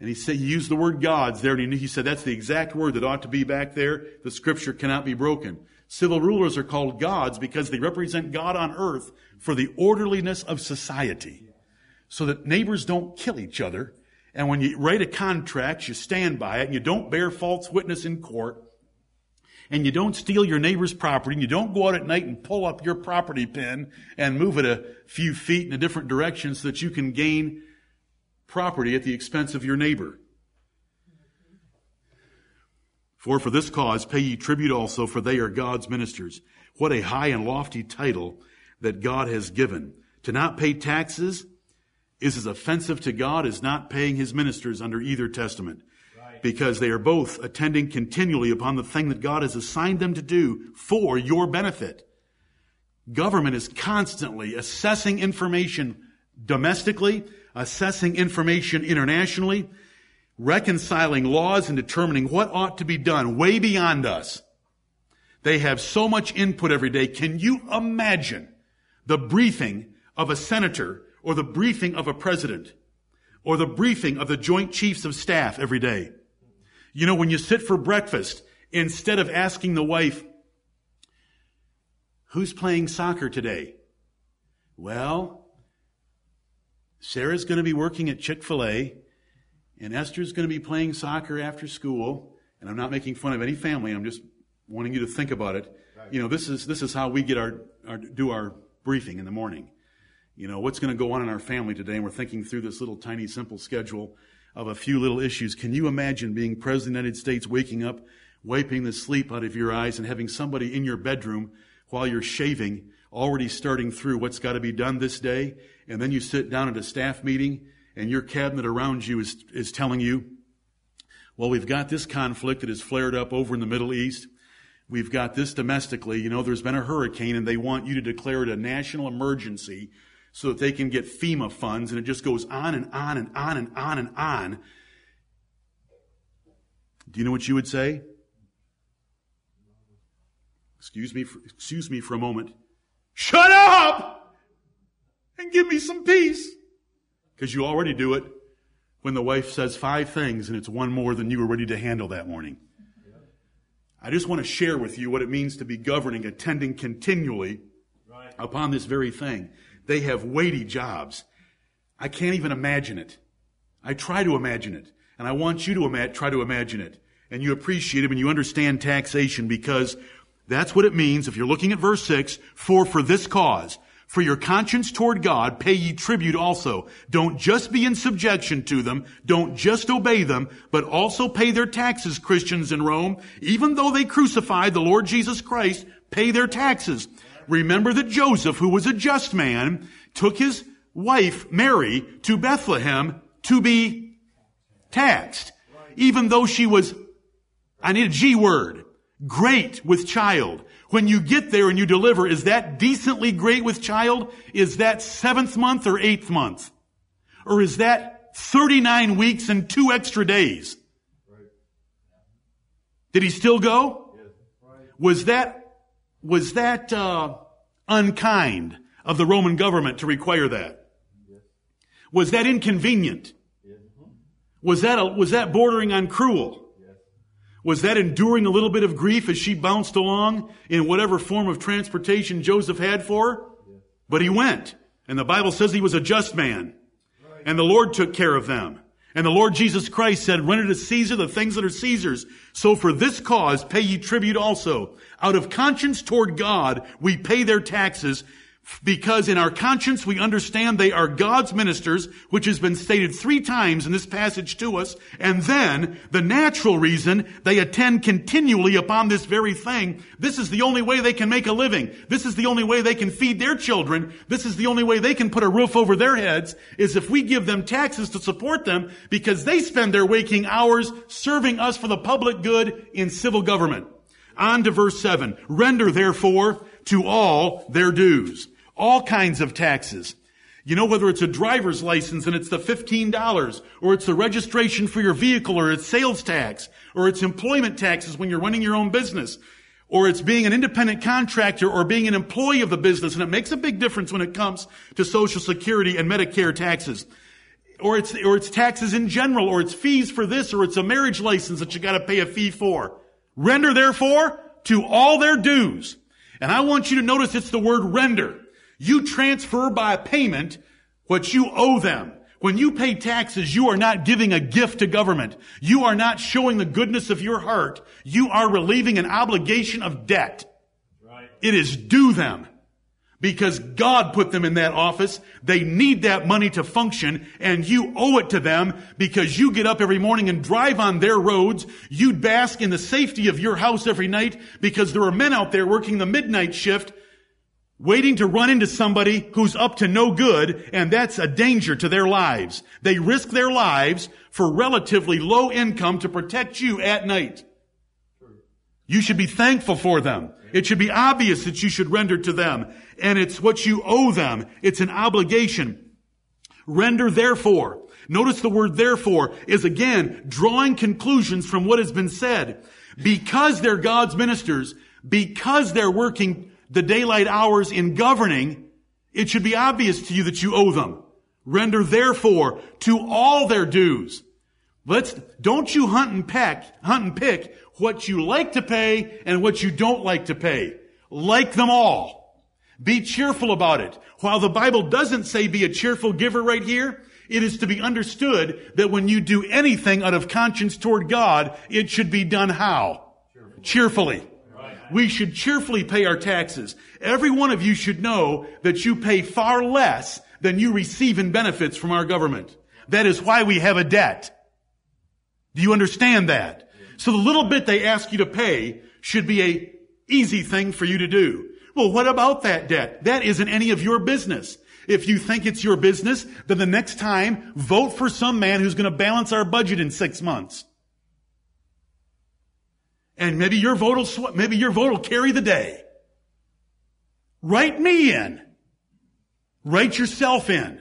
and he said, he used the word gods there, and he said that's the exact word that ought to be back there. The scripture cannot be broken. Civil rulers are called gods because they represent God on earth for the orderliness of society. So that neighbors don't kill each other and when you write a contract, you stand by it and you don't bear false witness in court and you don't steal your neighbor's property and you don't go out at night and pull up your property pin and move it a few feet in a different direction so that you can gain property at the expense of your neighbor. For for this cause pay ye tribute also, for they are God's ministers. What a high and lofty title that God has given. To not pay taxes is as offensive to God as not paying his ministers under either testament. Because they are both attending continually upon the thing that God has assigned them to do for your benefit. Government is constantly assessing information domestically, assessing information internationally, reconciling laws and determining what ought to be done way beyond us. They have so much input every day. Can you imagine the briefing of a senator or the briefing of a president or the briefing of the joint chiefs of staff every day. You know, when you sit for breakfast, instead of asking the wife, who's playing soccer today? Well, Sarah's going to be working at Chick-fil-A and Esther's going to be playing soccer after school. And I'm not making fun of any family. I'm just wanting you to think about it. You know, this is, this is how we get our, our do our briefing in the morning you know, what's going to go on in our family today? And we're thinking through this little tiny simple schedule of a few little issues. Can you imagine being President of the United States, waking up, wiping the sleep out of your eyes and having somebody in your bedroom while you're shaving, already starting through what's got to be done this day? And then you sit down at a staff meeting and your cabinet around you is, is telling you, well, we've got this conflict that has flared up over in the Middle East. We've got this domestically. You know, there's been a hurricane and they want you to declare it a national emergency so that they can get FEMA funds, and it just goes on and on and on and on and on. Do you know what you would say? excuse me, for, excuse me for a moment, shut up and give me some peace. Because you already do it when the wife says five things and it's one more than you were ready to handle that morning. I just want to share with you what it means to be governing, attending continually right. upon this very thing. They have weighty jobs. I can't even imagine it. I try to imagine it. And I want you to ima- try to imagine it. And you appreciate it and you understand taxation because that's what it means if you're looking at verse 6, for for this cause. For your conscience toward God, pay ye tribute also. Don't just be in subjection to them. Don't just obey them, but also pay their taxes, Christians in Rome. Even though they crucified the Lord Jesus Christ, pay their taxes. Remember that Joseph, who was a just man, took his wife, Mary, to Bethlehem to be taxed. Even though she was, I need a G word, great with child. When you get there and you deliver, is that decently great with child? Is that seventh month or eighth month? Or is that 39 weeks and two extra days? Did he still go? Was that, was that, uh, unkind of the Roman government to require that? Was that inconvenient? Was that, a, was that bordering on cruel? Was that enduring a little bit of grief as she bounced along in whatever form of transportation Joseph had for her? But he went. And the Bible says he was a just man. And the Lord took care of them. And the Lord Jesus Christ said, render to Caesar the things that are Caesar's. So for this cause pay ye tribute also. Out of conscience toward God, we pay their taxes because in our conscience we understand they are God's ministers, which has been stated three times in this passage to us, and then the natural reason they attend continually upon this very thing. This is the only way they can make a living. This is the only way they can feed their children. This is the only way they can put a roof over their heads, is if we give them taxes to support them, because they spend their waking hours serving us for the public good in civil government. On to verse 7. Render therefore to all their dues all kinds of taxes. You know, whether it's a driver's license and it's the $15, or it's the registration for your vehicle, or it's sales tax, or it's employment taxes when you're running your own business, or it's being an independent contractor or being an employee of the business, and it makes a big difference when it comes to Social Security and Medicare taxes. Or it's, or it's taxes in general, or it's fees for this, or it's a marriage license that you gotta pay a fee for. Render therefore to all their dues. And I want you to notice it's the word render. You transfer by payment what you owe them. When you pay taxes, you are not giving a gift to government. You are not showing the goodness of your heart. You are relieving an obligation of debt. Right. It is due them. Because God put them in that office. They need that money to function and you owe it to them because you get up every morning and drive on their roads. You bask in the safety of your house every night because there are men out there working the midnight shift waiting to run into somebody who's up to no good, and that's a danger to their lives. They risk their lives for relatively low income to protect you at night. You should be thankful for them. It should be obvious that you should render to them. And it's what you owe them. It's an obligation. Render therefore. Notice the word therefore is again drawing conclusions from what has been said. Because they're God's ministers, because they're working the daylight hours in governing, it should be obvious to you that you owe them. Render therefore to all their dues. Let's, don't you hunt and peck, hunt and pick what you like to pay and what you don't like to pay. Like them all. Be cheerful about it. While the Bible doesn't say be a cheerful giver right here, it is to be understood that when you do anything out of conscience toward God, it should be done how? Cheerfully we should cheerfully pay our taxes. Every one of you should know that you pay far less than you receive in benefits from our government. That is why we have a debt. Do you understand that? So the little bit they ask you to pay should be a easy thing for you to do. Well, what about that debt? That isn't any of your business. If you think it's your business, then the next time, vote for some man who's going to balance our budget in six months. And maybe your vote will, maybe your vote will carry the day. Write me in. Write yourself in.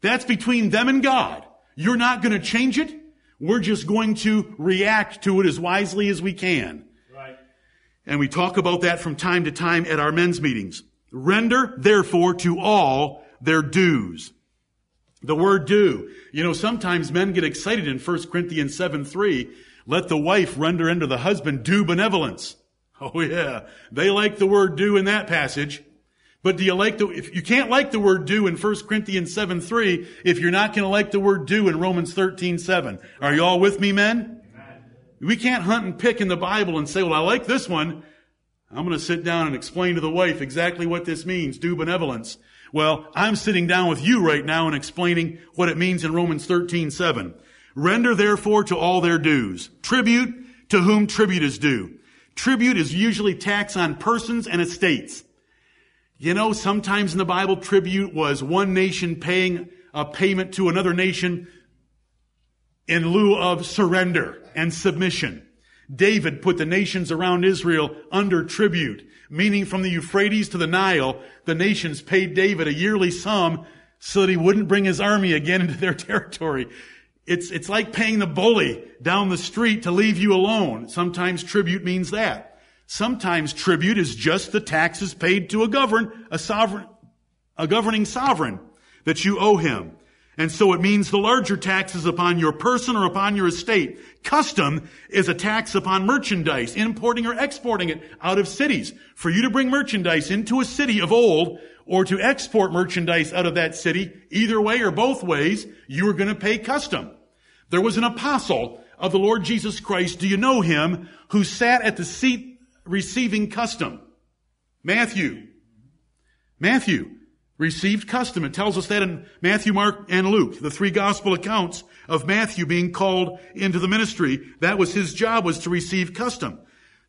That's between them and God. You're not going to change it. We're just going to react to it as wisely as we can. Right. And we talk about that from time to time at our men's meetings. Render, therefore, to all their dues. The word due. You know, sometimes men get excited in 1 Corinthians 7 3. Let the wife render unto the husband due benevolence. Oh yeah. They like the word due in that passage. But do you like the, if you can't like the word due in 1 Corinthians 7 3 if you're not going to like the word due in Romans 13 7. Are you all with me, men? We can't hunt and pick in the Bible and say, well, I like this one. I'm going to sit down and explain to the wife exactly what this means, due benevolence. Well, I'm sitting down with you right now and explaining what it means in Romans 13, 7. Render therefore to all their dues. Tribute to whom tribute is due. Tribute is usually tax on persons and estates. You know, sometimes in the Bible, tribute was one nation paying a payment to another nation in lieu of surrender and submission. David put the nations around Israel under tribute, meaning from the Euphrates to the Nile, the nations paid David a yearly sum so that he wouldn't bring his army again into their territory. It's, it's like paying the bully down the street to leave you alone. Sometimes tribute means that. Sometimes tribute is just the taxes paid to a govern, a sovereign, a governing sovereign that you owe him. And so it means the larger taxes upon your person or upon your estate. Custom is a tax upon merchandise, importing or exporting it out of cities. For you to bring merchandise into a city of old or to export merchandise out of that city, either way or both ways, you are going to pay custom. There was an apostle of the Lord Jesus Christ. Do you know him who sat at the seat receiving custom? Matthew. Matthew received custom. It tells us that in Matthew, Mark, and Luke, the three gospel accounts of Matthew being called into the ministry. That was his job, was to receive custom.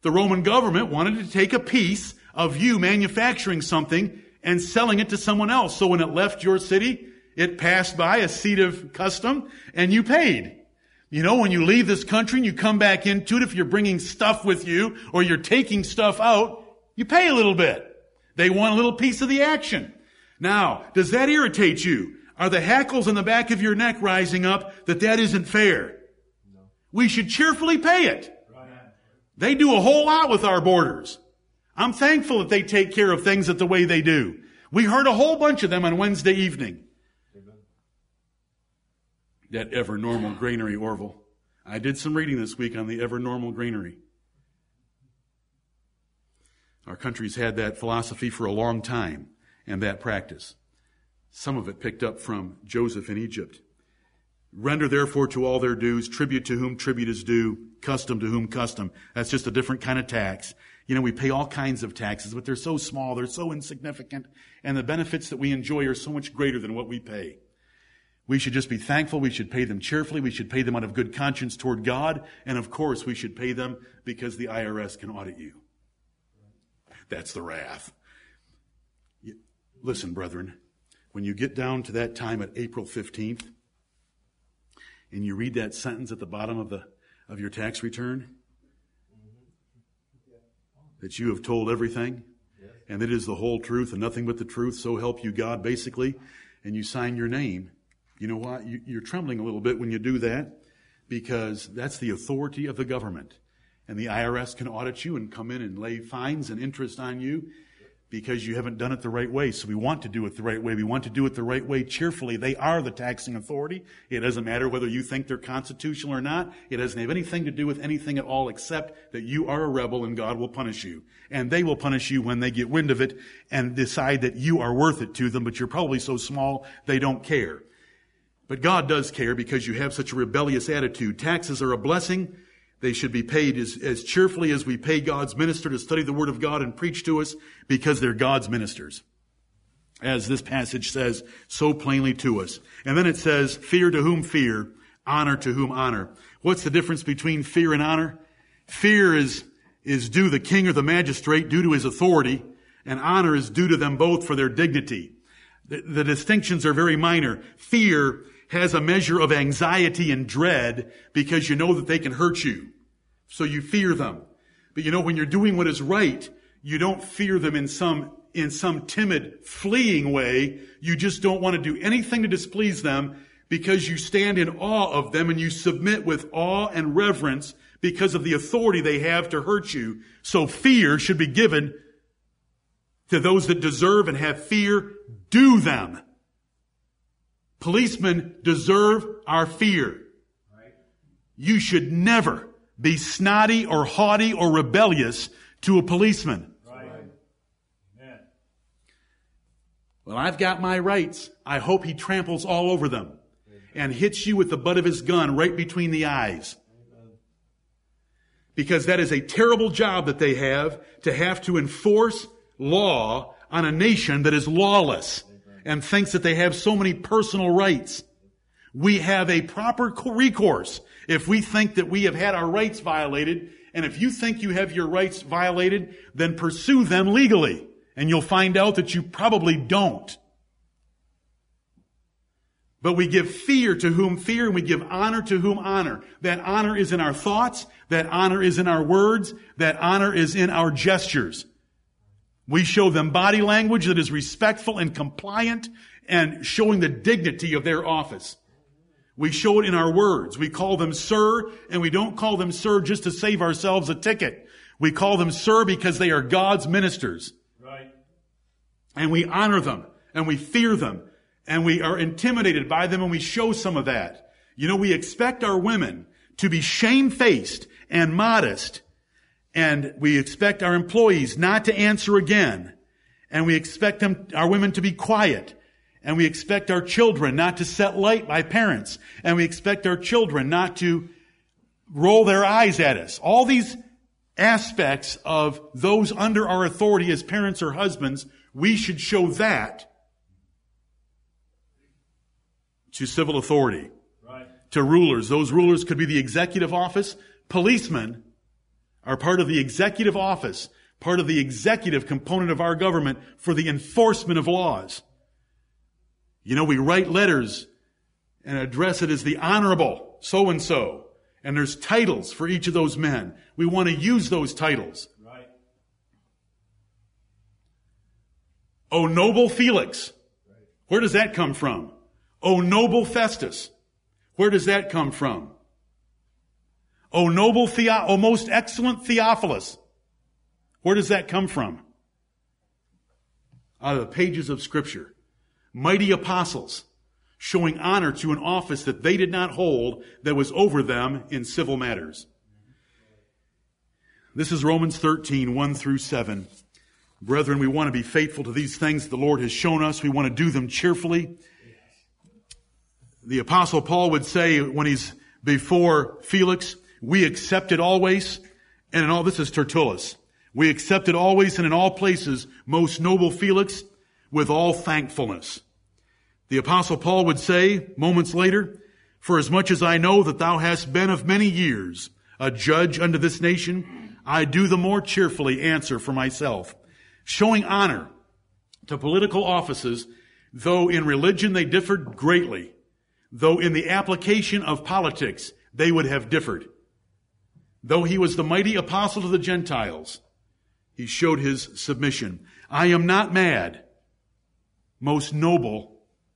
The Roman government wanted to take a piece of you manufacturing something and selling it to someone else. So when it left your city, it passed by a seat of custom and you paid. You know, when you leave this country and you come back into it, if you're bringing stuff with you or you're taking stuff out, you pay a little bit. They want a little piece of the action. Now, does that irritate you? Are the hackles on the back of your neck rising up that that isn't fair? No. We should cheerfully pay it. Right. They do a whole lot with our borders. I'm thankful that they take care of things that the way they do. We heard a whole bunch of them on Wednesday evening. Amen. That ever normal granary, Orville. I did some reading this week on the ever normal granary. Our country's had that philosophy for a long time and that practice. Some of it picked up from Joseph in Egypt. Render therefore to all their dues, tribute to whom tribute is due, custom to whom custom. That's just a different kind of tax. You know, we pay all kinds of taxes, but they're so small, they're so insignificant, and the benefits that we enjoy are so much greater than what we pay. We should just be thankful. We should pay them cheerfully. We should pay them out of good conscience toward God. And of course, we should pay them because the IRS can audit you. That's the wrath. Listen, brethren, when you get down to that time at April 15th, and you read that sentence at the bottom of the of your tax return, that you have told everything, and it is the whole truth and nothing but the truth, so help you God, basically, and you sign your name, you know what? You're trembling a little bit when you do that because that's the authority of the government. And the IRS can audit you and come in and lay fines and interest on you because you haven't done it the right way. So we want to do it the right way. We want to do it the right way cheerfully. They are the taxing authority. It doesn't matter whether you think they're constitutional or not. It doesn't have anything to do with anything at all except that you are a rebel and God will punish you. And they will punish you when they get wind of it and decide that you are worth it to them, but you're probably so small they don't care. But God does care because you have such a rebellious attitude. Taxes are a blessing they should be paid as, as cheerfully as we pay God's minister to study the Word of God and preach to us because they're God's ministers. As this passage says so plainly to us. And then it says, fear to whom fear, honor to whom honor. What's the difference between fear and honor? Fear is, is due the king or the magistrate, due to his authority, and honor is due to them both for their dignity. The, the distinctions are very minor. Fear has a measure of anxiety and dread because you know that they can hurt you. So you fear them. But you know, when you're doing what is right, you don't fear them in some, in some timid, fleeing way. You just don't want to do anything to displease them because you stand in awe of them and you submit with awe and reverence because of the authority they have to hurt you. So fear should be given to those that deserve and have fear. Do them. Policemen deserve our fear. You should never be snotty or haughty or rebellious to a policeman. Well, I've got my rights. I hope he tramples all over them and hits you with the butt of his gun right between the eyes. Because that is a terrible job that they have to have to enforce law on a nation that is lawless and thinks that they have so many personal rights. We have a proper recourse if we think that we have had our rights violated. And if you think you have your rights violated, then pursue them legally. And you'll find out that you probably don't. But we give fear to whom fear and we give honor to whom honor. That honor is in our thoughts. That honor is in our words. That honor is in our gestures. We show them body language that is respectful and compliant and showing the dignity of their office. We show it in our words. We call them sir, and we don't call them sir just to save ourselves a ticket. We call them sir because they are God's ministers. Right. And we honor them, and we fear them, and we are intimidated by them, and we show some of that. You know, we expect our women to be shamefaced and modest and we expect our employees not to answer again. And we expect them, our women to be quiet. And we expect our children not to set light by parents. And we expect our children not to roll their eyes at us. All these aspects of those under our authority as parents or husbands, we should show that to civil authority, right. to rulers. Those rulers could be the executive office, policemen, are part of the executive office, part of the executive component of our government for the enforcement of laws. You know, we write letters and address it as the honorable so and so. And there's titles for each of those men. We want to use those titles. Right. O noble Felix. Where does that come from? O noble Festus. Where does that come from? O noble Theo, O most excellent Theophilus. Where does that come from? Out of the pages of scripture. Mighty apostles showing honor to an office that they did not hold that was over them in civil matters. This is Romans 13, 1 through 7. Brethren, we want to be faithful to these things the Lord has shown us. We want to do them cheerfully. The apostle Paul would say when he's before Felix, we accept it always, and in all, this is Tertullus. We accept it always and in all places, most noble Felix, with all thankfulness. The apostle Paul would say moments later, for as much as I know that thou hast been of many years a judge unto this nation, I do the more cheerfully answer for myself, showing honor to political offices, though in religion they differed greatly, though in the application of politics they would have differed. Though he was the mighty apostle to the Gentiles, he showed his submission. I am not mad, most noble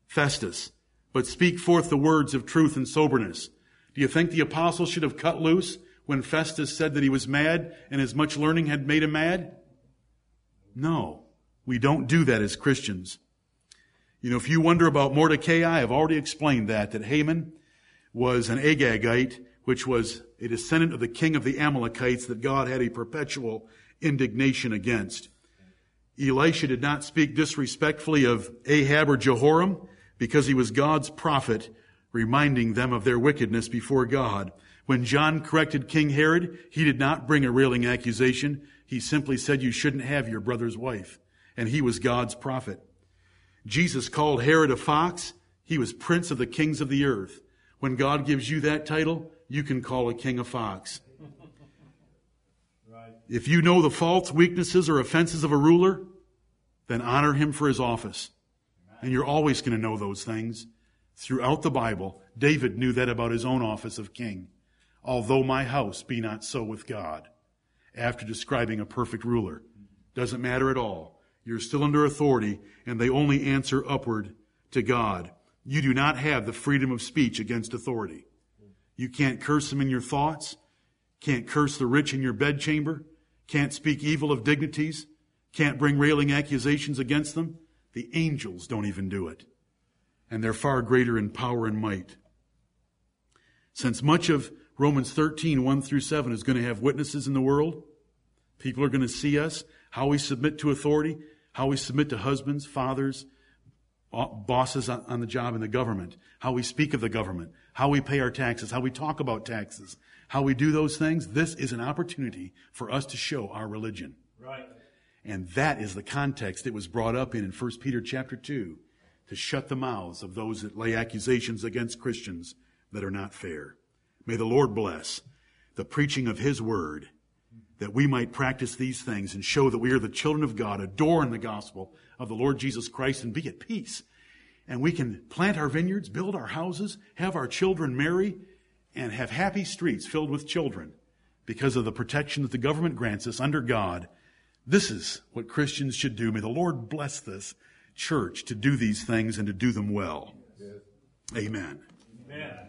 Festus, but speak forth the words of truth and soberness. Do you think the apostle should have cut loose when Festus said that he was mad and his much learning had made him mad? No, we don't do that as Christians. You know, if you wonder about Mordecai, I've already explained that, that Haman was an Agagite which was a descendant of the king of the Amalekites that God had a perpetual indignation against. Elisha did not speak disrespectfully of Ahab or Jehoram because he was God's prophet, reminding them of their wickedness before God. When John corrected King Herod, he did not bring a railing accusation. He simply said, you shouldn't have your brother's wife. And he was God's prophet. Jesus called Herod a fox. He was prince of the kings of the earth. When God gives you that title, you can call a king a fox. Right. If you know the faults, weaknesses, or offenses of a ruler, then honor him for his office. And you're always going to know those things. Throughout the Bible, David knew that about his own office of king. Although my house be not so with God. After describing a perfect ruler. Doesn't matter at all. You're still under authority, and they only answer upward to God. you do not have the freedom of speech against authority. You can't curse them in your thoughts, can't curse the rich in your bedchamber, can't speak evil of dignities, can't bring railing accusations against them. The angels don't even do it. And they're far greater in power and might. Since much of Romans 13, 1 through 7 is going to have witnesses in the world, people are going to see us, how we submit to authority, how we submit to husbands, fathers, bosses on the job in the government, how we speak of the government, how we pay our taxes, how we talk about taxes, how we do those things. This is an opportunity for us to show our religion. Right. And that is the context it was brought up in in 1 Peter chapter 2 to shut the mouths of those that lay accusations against Christians that are not fair. May the Lord bless the preaching of His word that we might practice these things and show that we are the children of God, adore in the gospel of the Lord Jesus Christ and be at peace. And we can plant our vineyards, build our houses, have our children marry, and have happy streets filled with children because of the protection that the government grants us under God. This is what Christians should do. May the Lord bless this church to do these things and to do them well. Amen. Amen.